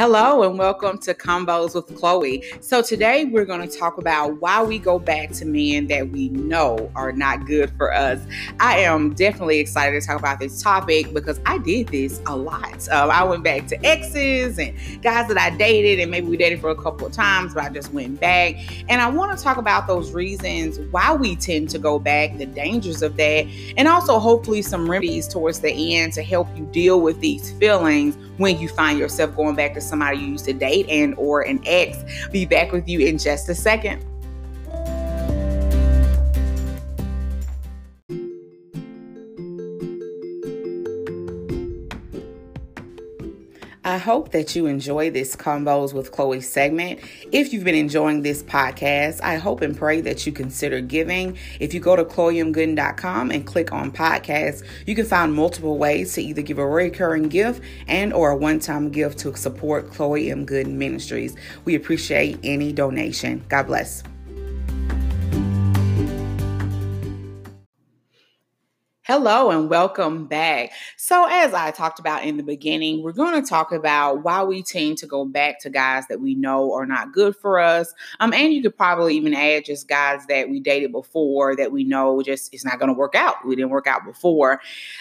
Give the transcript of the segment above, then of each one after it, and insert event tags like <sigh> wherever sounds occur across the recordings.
Hello and welcome to Combos with Chloe. So, today we're going to talk about why we go back to men that we know are not good for us. I am definitely excited to talk about this topic because I did this a lot. Um, I went back to exes and guys that I dated, and maybe we dated for a couple of times, but I just went back. And I want to talk about those reasons why we tend to go back, the dangers of that, and also hopefully some remedies towards the end to help you deal with these feelings when you find yourself going back to somebody you used to date and or an ex. Be back with you in just a second. I hope that you enjoy this Combos with Chloe segment. If you've been enjoying this podcast, I hope and pray that you consider giving. If you go to chloemgooden.com and click on podcast, you can find multiple ways to either give a recurring gift and or a one-time gift to support Chloe M. Gooden Ministries. We appreciate any donation. God bless. Hello and welcome back. So, as I talked about in the beginning, we're going to talk about why we tend to go back to guys that we know are not good for us. Um, and you could probably even add just guys that we dated before that we know just it's not going to work out. We didn't work out before.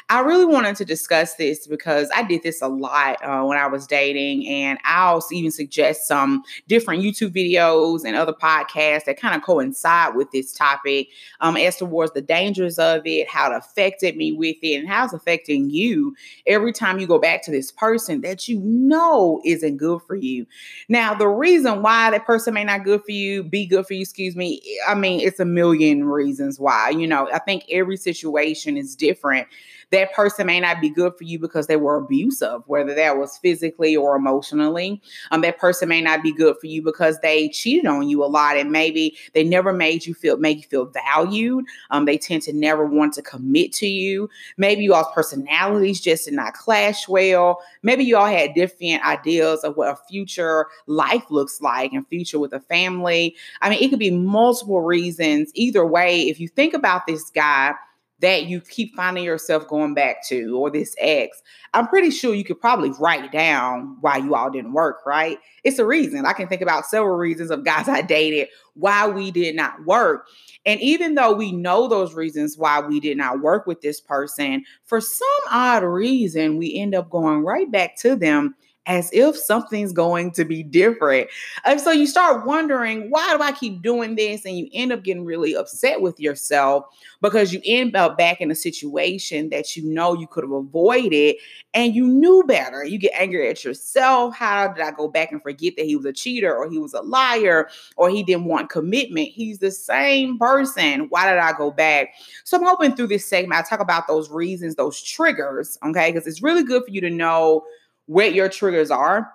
I really wanted to discuss this because I did this a lot uh, when I was dating, and I'll even suggest some different YouTube videos and other podcasts that kind of coincide with this topic um, as towards the dangers of it, how to affect affected me with it and how it's affecting you every time you go back to this person that you know isn't good for you. Now, the reason why that person may not good for you, be good for you, excuse me, I mean, it's a million reasons why. You know, I think every situation is different that person may not be good for you because they were abusive, whether that was physically or emotionally. Um, that person may not be good for you because they cheated on you a lot and maybe they never made you feel make you feel valued. Um, they tend to never want to commit to you. Maybe you all's personalities just did not clash well. Maybe you all had different ideas of what a future life looks like and future with a family. I mean, it could be multiple reasons. Either way, if you think about this guy that you keep finding yourself going back to or this ex, I'm pretty sure you could probably write down why you all didn't work, right? It's a reason. I can think about several reasons of guys <laughs> I dated why we did not work. And even though we know those reasons why we did not work with this person, for some odd reason, we end up going right back to them as if something's going to be different. And so you start wondering, why do I keep doing this? And you end up getting really upset with yourself because you end up back in a situation that you know you could have avoided and you knew better. You get angry at yourself. How did I go back and forget that he was a cheater or he was a liar or he didn't want commitment? He's the same person. Why did I go back? So I'm hoping through this segment, I talk about those reasons, those triggers, okay? Because it's really good for you to know what your triggers are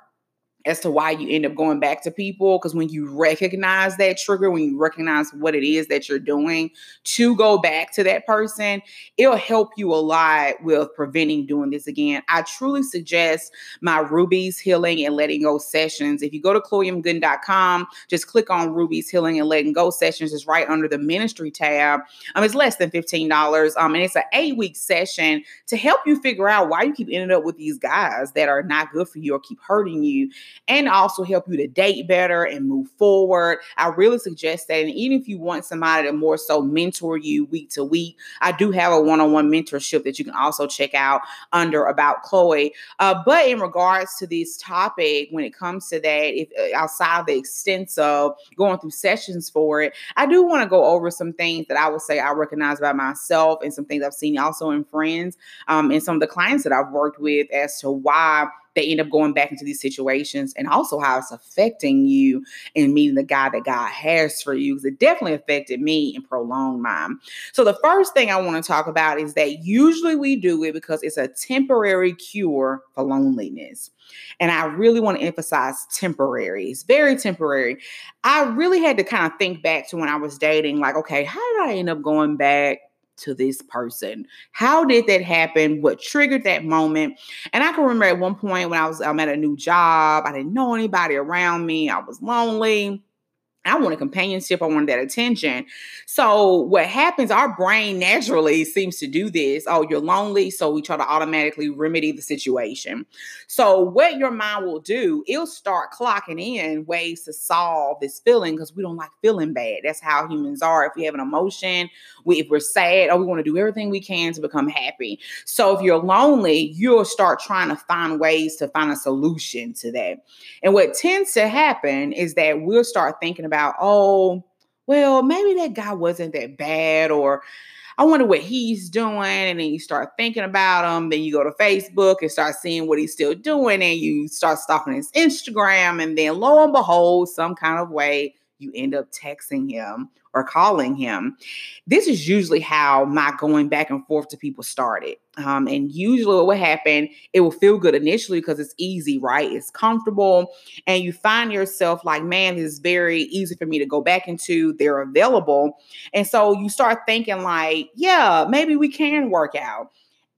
as to why you end up going back to people. Because when you recognize that trigger, when you recognize what it is that you're doing to go back to that person, it'll help you a lot with preventing doing this again. I truly suggest my Ruby's Healing and Letting Go sessions. If you go to chloemgooden.com, just click on Ruby's Healing and Letting Go sessions. It's right under the ministry tab. Um, it's less than $15. Um, and it's an eight week session to help you figure out why you keep ending up with these guys that are not good for you or keep hurting you and also help you to date better and move forward. I really suggest that. And even if you want somebody to more so mentor you week to week, I do have a one on one mentorship that you can also check out under About Chloe. Uh, but in regards to this topic, when it comes to that, if uh, outside the extent of going through sessions for it, I do want to go over some things that I would say I recognize about myself and some things I've seen also in friends um, and some of the clients that I've worked with as to why they end up going back into these situations and also how it's affecting you and meeting the guy that God has for you. Because it definitely affected me and prolonged mine. So the first thing I want to talk about is that usually we do it because it's a temporary cure for loneliness. And I really want to emphasize temporary. It's very temporary. I really had to kind of think back to when I was dating, like, okay, how did I end up going back to this person. How did that happen? What triggered that moment? And I can remember at one point when I was I'm at a new job, I didn't know anybody around me. I was lonely. I want a companionship. I want that attention. So what happens, our brain naturally seems to do this. Oh, you're lonely. So we try to automatically remedy the situation. So what your mind will do, it'll start clocking in ways to solve this feeling because we don't like feeling bad. That's how humans are. If we have an emotion, we, if we're sad, oh, we want to do everything we can to become happy. So if you're lonely, you'll start trying to find ways to find a solution to that. And what tends to happen is that we'll start thinking about about, oh, well, maybe that guy wasn't that bad, or I wonder what he's doing. And then you start thinking about him. Then you go to Facebook and start seeing what he's still doing. And you start stalking his Instagram. And then lo and behold, some kind of way, you end up texting him or calling him. This is usually how my going back and forth to people started. Um, and usually, what would happen, it will feel good initially because it's easy, right? It's comfortable. And you find yourself like, man, this is very easy for me to go back into. They're available. And so you start thinking, like, yeah, maybe we can work out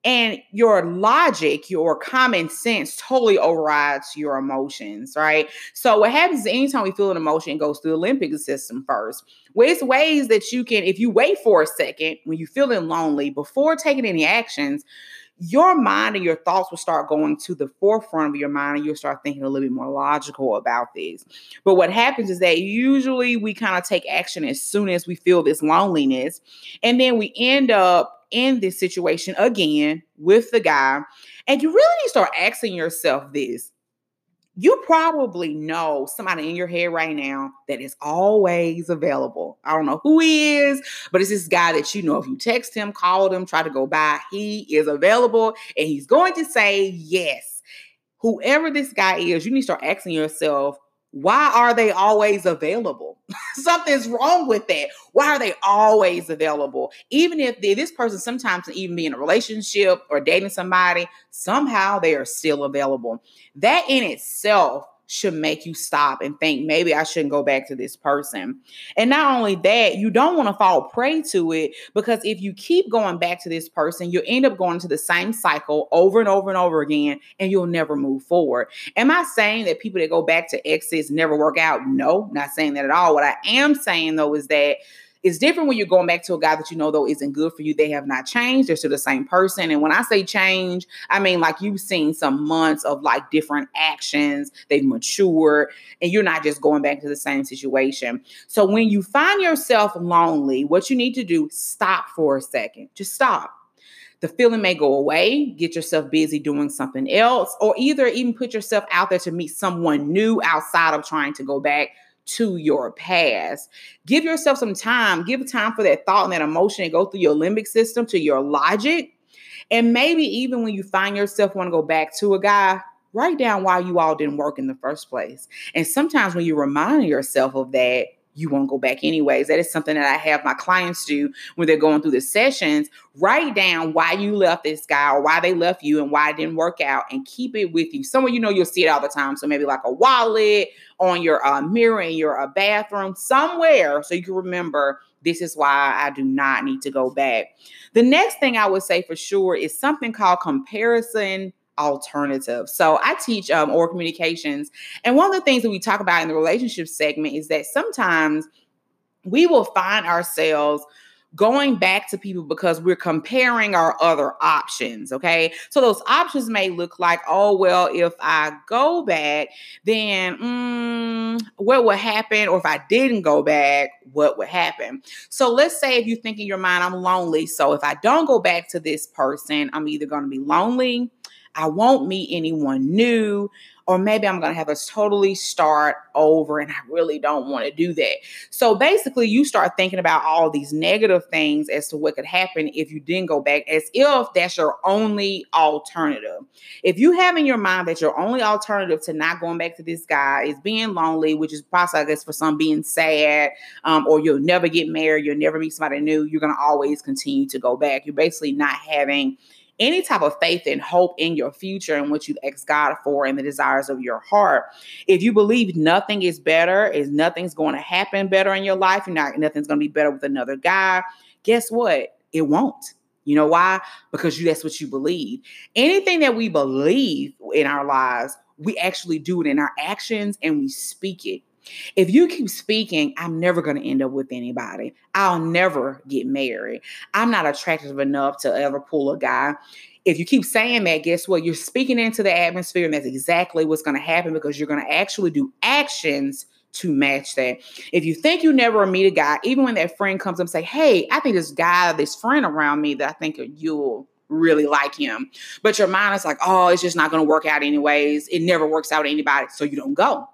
and your logic, your common sense totally overrides your emotions, right? So what happens is anytime we feel an emotion, it goes through the limbic system first. Ways ways that you can, if you wait for a second when you're feeling lonely before taking any actions, your mind and your thoughts will start going to the forefront of your mind and you'll start thinking a little bit more logical about these. But what happens is that usually we kind of take action as soon as we feel this loneliness. And then we end up in this situation again with the guy. And you really need to start asking yourself this. You probably know somebody in your head right now that is always available. I don't know who he is, but it's this guy that you know if you text him, call him, try to go by, he is available and he's going to say yes. Whoever this guy is, you need to start asking yourself, why are they always available? <laughs> Something's wrong with that. Why are they always available? Even if this person sometimes even be in a relationship or dating somebody, somehow they are still available. That in itself should make you stop and think maybe I shouldn't go back to this person. And not only that, you don't want to fall prey to it because if you keep going back to this person, you'll end up going to the same cycle over and over and over again and you'll never move forward. Am I saying that people that go back to exes never work out? No, not saying that at all. What I am saying though is that it's different when you're going back to a guy that you know though isn't good for you. They have not changed. They're still the same person. And when I say change, I mean like you've seen some months of like different actions. They've matured, and you're not just going back to the same situation. So when you find yourself lonely, what you need to do, stop for a second. Just stop. The feeling may go away, get yourself busy doing something else, or either even put yourself out there to meet someone new outside of trying to go back to your past. Give yourself some time. Give time for that thought and that emotion and go through your limbic system to your logic. And maybe even when you find yourself want to go back to a guy, write down why you all didn't work in the first place. And sometimes when you remind yourself of that, you won't go back anyways. That is something that I have my clients do when they're going through the sessions. Write down why you left this guy or why they left you and why it didn't work out and keep it with you. Somewhere you know you'll see it all the time. So maybe like a wallet on your uh, mirror in your uh, bathroom, somewhere so you can remember this is why I do not need to go back. The next thing I would say for sure is something called comparison alternative. So I teach um, oral communications. And one of the things that we talk about in the relationship segment is that sometimes we will find ourselves going back to people because we're comparing our other options. Okay. So those options may look like, oh, well, if I go back, then mm, what would happen? Or if I didn't go back, what would happen? So let's say if you think in your mind, I'm lonely. So if I don't go back to this person, I'm either going to be lonely I won't meet anyone new, or maybe I'm going to have a totally start over and I really don't want to do that. So basically, you start thinking about all these negative things as to what could happen if you didn't go back, as if that's your only alternative. If you have in your mind that your only alternative to not going back to this guy is being lonely, which is possibly, I guess, for some being sad, um, or you'll never get married, you'll never meet somebody new, you're going to always continue to go back. You're basically not having any type of faith and hope in your future and what you ask God for and the desires of your heart. If you believe nothing is better, is nothing's going to happen better in your life, you're not nothing's going to be better with another guy, guess what? It won't. You know why? Because you that's what you believe. Anything that we believe in our lives, we actually do it in our actions and we speak it. If you keep speaking, I'm never going to end up with anybody. I'll never get married. I'm not attractive enough to ever pull a guy. If you keep saying that, guess what? You're speaking into the atmosphere, and that's exactly what's going to happen because you're going to actually do actions to match that. If you think you never meet a guy, even when that friend comes up and say, Hey, I think this guy, this friend around me that I think you'll really like him. But your mind is like, oh, it's just not going to work out anyways. It never works out anybody. So you don't go.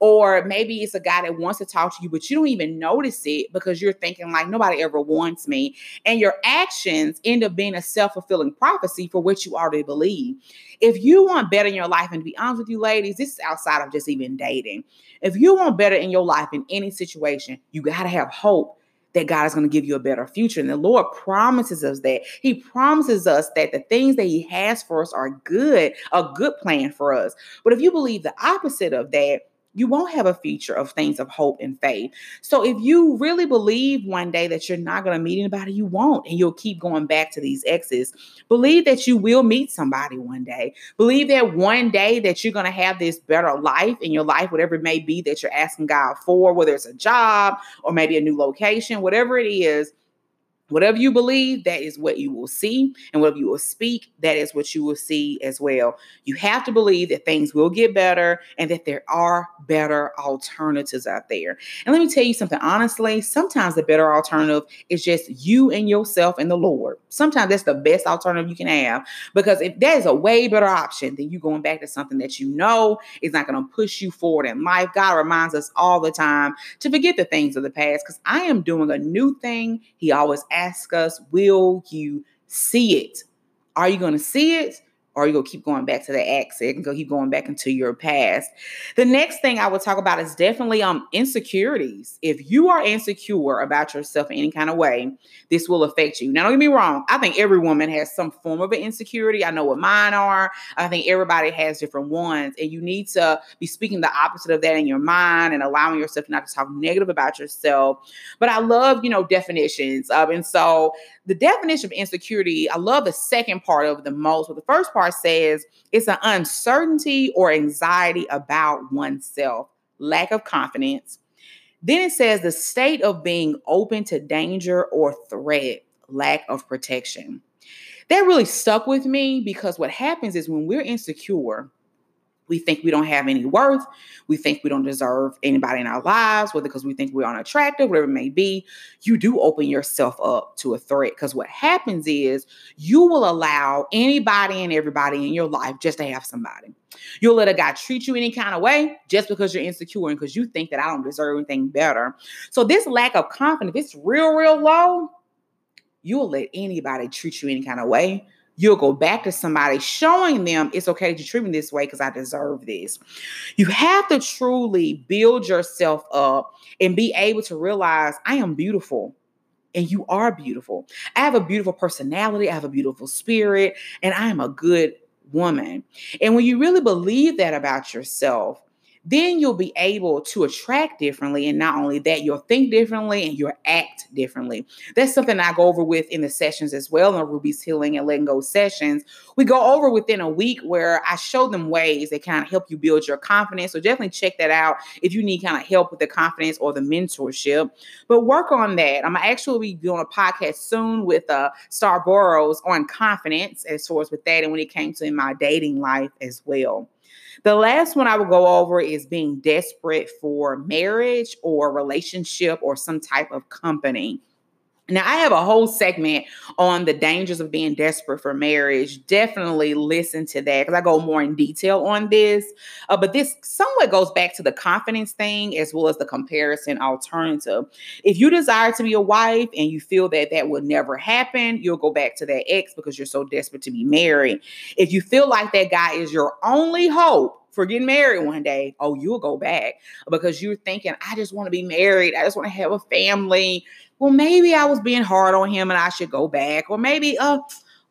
Or maybe it's a guy that wants to talk to you, but you don't even notice it because you're thinking, like, nobody ever wants me. And your actions end up being a self fulfilling prophecy for what you already believe. If you want better in your life, and to be honest with you, ladies, this is outside of just even dating. If you want better in your life in any situation, you got to have hope that God is going to give you a better future. And the Lord promises us that. He promises us that the things that He has for us are good, a good plan for us. But if you believe the opposite of that, you won't have a future of things of hope and faith. So if you really believe one day that you're not going to meet anybody, you won't, and you'll keep going back to these exes. Believe that you will meet somebody one day. Believe that one day that you're going to have this better life in your life, whatever it may be that you're asking God for, whether it's a job or maybe a new location, whatever it is Whatever you believe, that is what you will see. And whatever you will speak, that is what you will see as well. You have to believe that things will get better and that there are better alternatives out there. And let me tell you something honestly, sometimes the better alternative is just you and yourself and the Lord. Sometimes that's the best alternative you can have because if that is a way better option than you going back to something that you know is not going to push you forward in life. God reminds us all the time to forget the things of the past because I am doing a new thing. He always ask us, will you see it? Are you going to see it? Or you go keep going back to the exit and go keep going back into your past. The next thing I would talk about is definitely um insecurities. If you are insecure about yourself in any kind of way, this will affect you. Now, don't get me wrong. I think every woman has some form of an insecurity. I know what mine are. I think everybody has different ones, and you need to be speaking the opposite of that in your mind and allowing yourself not to talk negative about yourself. But I love, you know, definitions. Um, and so the definition of insecurity, I love the second part of the most. But the first part says it's an uncertainty or anxiety about oneself, lack of confidence. Then it says the state of being open to danger or threat, lack of protection. That really stuck with me because what happens is when we're insecure, we think we don't have any worth. We think we don't deserve anybody in our lives, whether because we think we're unattractive, whatever it may be. You do open yourself up to a threat because what happens is you will allow anybody and everybody in your life just to have somebody. You'll let a guy treat you any kind of way just because you're insecure and because you think that I don't deserve anything better. So, this lack of confidence, if it's real, real low, you'll let anybody treat you any kind of way you'll go back to somebody showing them it's okay to treat me this way because I deserve this. You have to truly build yourself up and be able to realize I am beautiful and you are beautiful. I have a beautiful personality, I have a beautiful spirit, and I am a good woman. And when you really believe that about yourself, then you'll be able to attract differently. And not only that, you'll think differently and you'll act differently. That's something I go over with in the sessions as well in Ruby's Healing and Letting Go sessions. We go over within a week where I show them ways that kind of help you build your confidence. So definitely check that out if you need kind of help with the confidence or the mentorship. But work on that. I'm actually be doing a podcast soon with uh, Star Burrows on confidence as far as with that and when it came to in my dating life as well. The last one I will go over is being desperate for marriage or relationship or some type of company. Now, I have a whole segment on the dangers of being desperate for marriage. Definitely listen to that because I go more in detail on this. Uh, but this somewhat goes back to the confidence thing as well as the comparison alternative. If you desire to be a wife and you feel that that will never happen, you'll go back to that ex because you're so desperate to be married. If you feel like that guy is your only hope, for getting married one day, oh, you'll go back because you're thinking, I just want to be married. I just want to have a family well, maybe I was being hard on him and I should go back. Or maybe, uh,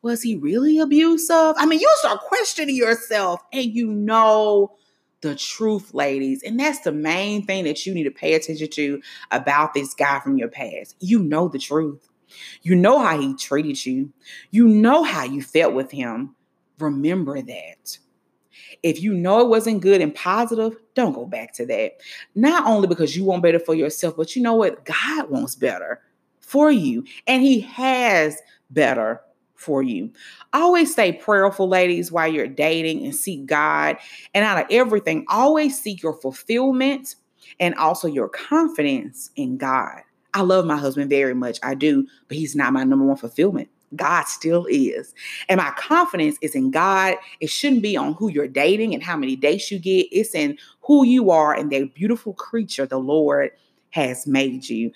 was he really abusive? I mean, you start questioning yourself and you know the truth, ladies. And that's the main thing that you need to pay attention to about this guy from your past. You know the truth. You know how he treated you. You know how you felt with him. Remember that. If you know it wasn't good and positive, don't go back to that. Not only because you want better for yourself, but you know what? God wants better for you, and He has better for you. Always stay prayerful, ladies, while you're dating and seek God. And out of everything, always seek your fulfillment and also your confidence in God. I love my husband very much. I do, but he's not my number one fulfillment. God still is. And my confidence is in God. It shouldn't be on who you're dating and how many dates you get. It's in who you are and the beautiful creature the Lord has made you.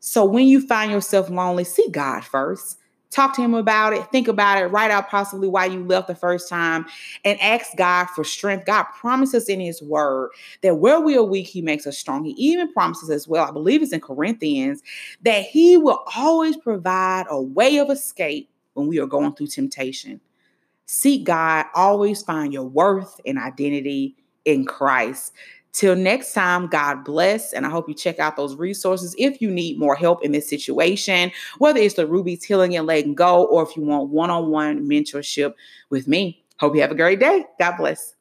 So when you find yourself lonely, see God first. Talk to him about it. Think about it. Write out possibly why you left the first time and ask God for strength. God promises in his word that where we are weak, he makes us strong. He even promises as well, I believe it's in Corinthians, that he will always provide a way of escape when we are going through temptation. Seek God, always find your worth and identity in Christ. Till next time, God bless. And I hope you check out those resources if you need more help in this situation, whether it's the Ruby's Healing and Letting Go, or if you want one on one mentorship with me. Hope you have a great day. God bless.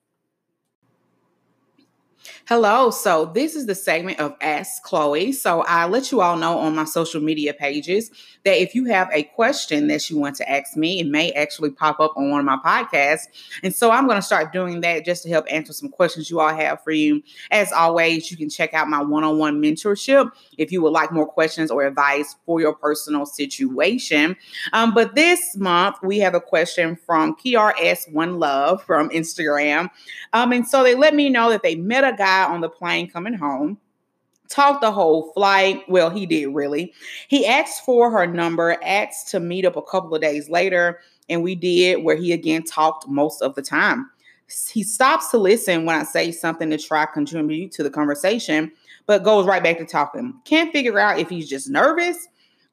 Hello. So, this is the segment of Ask Chloe. So, I let you all know on my social media pages that if you have a question that you want to ask me, it may actually pop up on one of my podcasts. And so, I'm going to start doing that just to help answer some questions you all have for you. As always, you can check out my one on one mentorship if you would like more questions or advice for your personal situation. Um, but this month, we have a question from KRS One Love from Instagram. Um, and so, they let me know that they met a guy guy on the plane coming home talked the whole flight. Well, he did really. He asked for her number, asked to meet up a couple of days later, and we did where he again talked most of the time. He stops to listen when I say something to try contribute to the conversation, but goes right back to talking. Can't figure out if he's just nervous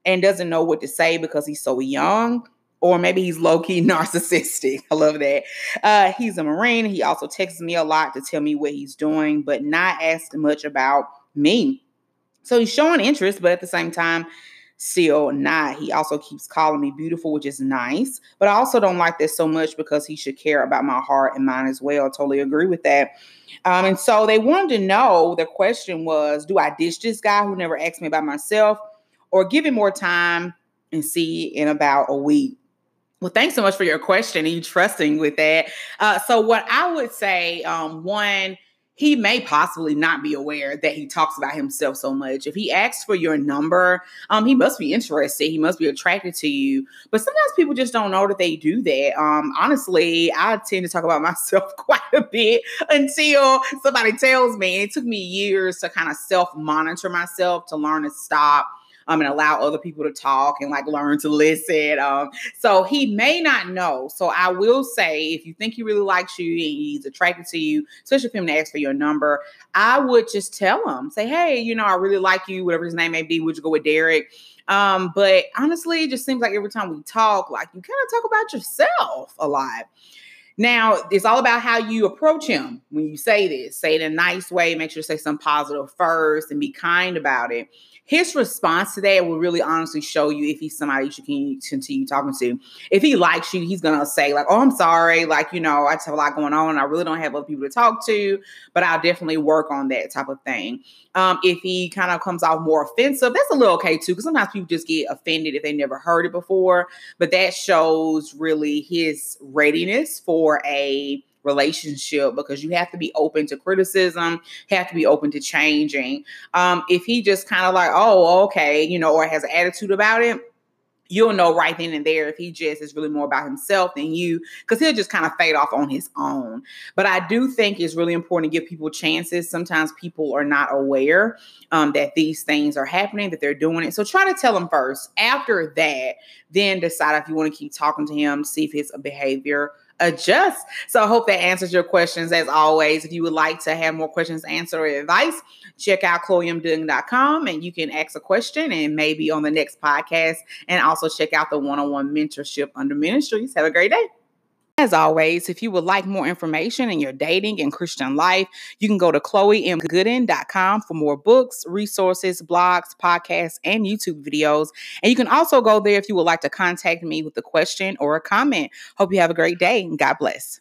and doesn't know what to say because he's so young or maybe he's low key <laughs> narcissistic. I love that. Uh, he's a Marine. He also texts me a lot to tell me what he's doing, but not asked much about me. So he's showing interest, but at the same time, still not. He also keeps calling me beautiful, which is nice. But I also don't like this so much because he should care about my heart and mind as well. I totally agree with that. Um, and so they wanted to know the question was Do I ditch this guy who never asked me about myself or give him more time and see in about a week? Well, thanks so much for your question and you trusting with that. Uh, so, what I would say, um, one, he may possibly not be aware that he talks about himself so much. If he asks for your number, um, he must be interested. He must be attracted to you. But sometimes people just don't know that they do that. Um, honestly, I tend to talk about <laughs> myself quite a bit until somebody tells me. It took me years to kind of self monitor myself to learn to stop um, and allow other people to talk and like learn to listen. Um, so he may not know. So I will say, if you think he really likes you and he's attracted to you, especially for him to ask for your number, I would just tell him, say, hey, you know, I really like you, whatever his name may be. Would you go with Derek? Um, but honestly, it just seems like every time we talk, like you kind of talk about yourself a lot. Now, it's all about how you approach him when you say this. Say it in a nice way. Make sure to say something positive first and be kind about it his response to that will really honestly show you if he's somebody you should continue talking to. If he likes you, he's gonna say like, "Oh, I'm sorry, like you know, I have a lot going on. I really don't have other people to talk to, but I'll definitely work on that type of thing." Um, if he kind of comes off more offensive, that's a little okay too, because sometimes people just get offended if they never heard it before. But that shows really his readiness for a relationship because you have to be open to criticism, have to be open to changing. Um, if he just kind of like, oh, okay, you know, or has an attitude about it, you'll know right then and there if he just is really more about himself than you because he'll just kind of fade off on his own. But i do think it's really important to give people chances. Sometimes people are not aware um, that these things are happening that they're doing it. So try to tell them first. After that then decide if you want to keep talking to him see if his behavior adjust. So I hope that answers your questions. As always, if you would like to have more questions answered or advice, check out chloemgooden.com and you can ask a question and maybe on the next podcast. And also check out the one-on-one mentorship under ministries. Have a great day. As always, if you would like more information in your dating and Christian life, you can go to chloemgooden.com for more books, resources, blogs, podcasts, and YouTube videos. And you can also go there if you would like to contact me with a question or a comment. Hope you have a great day and God bless.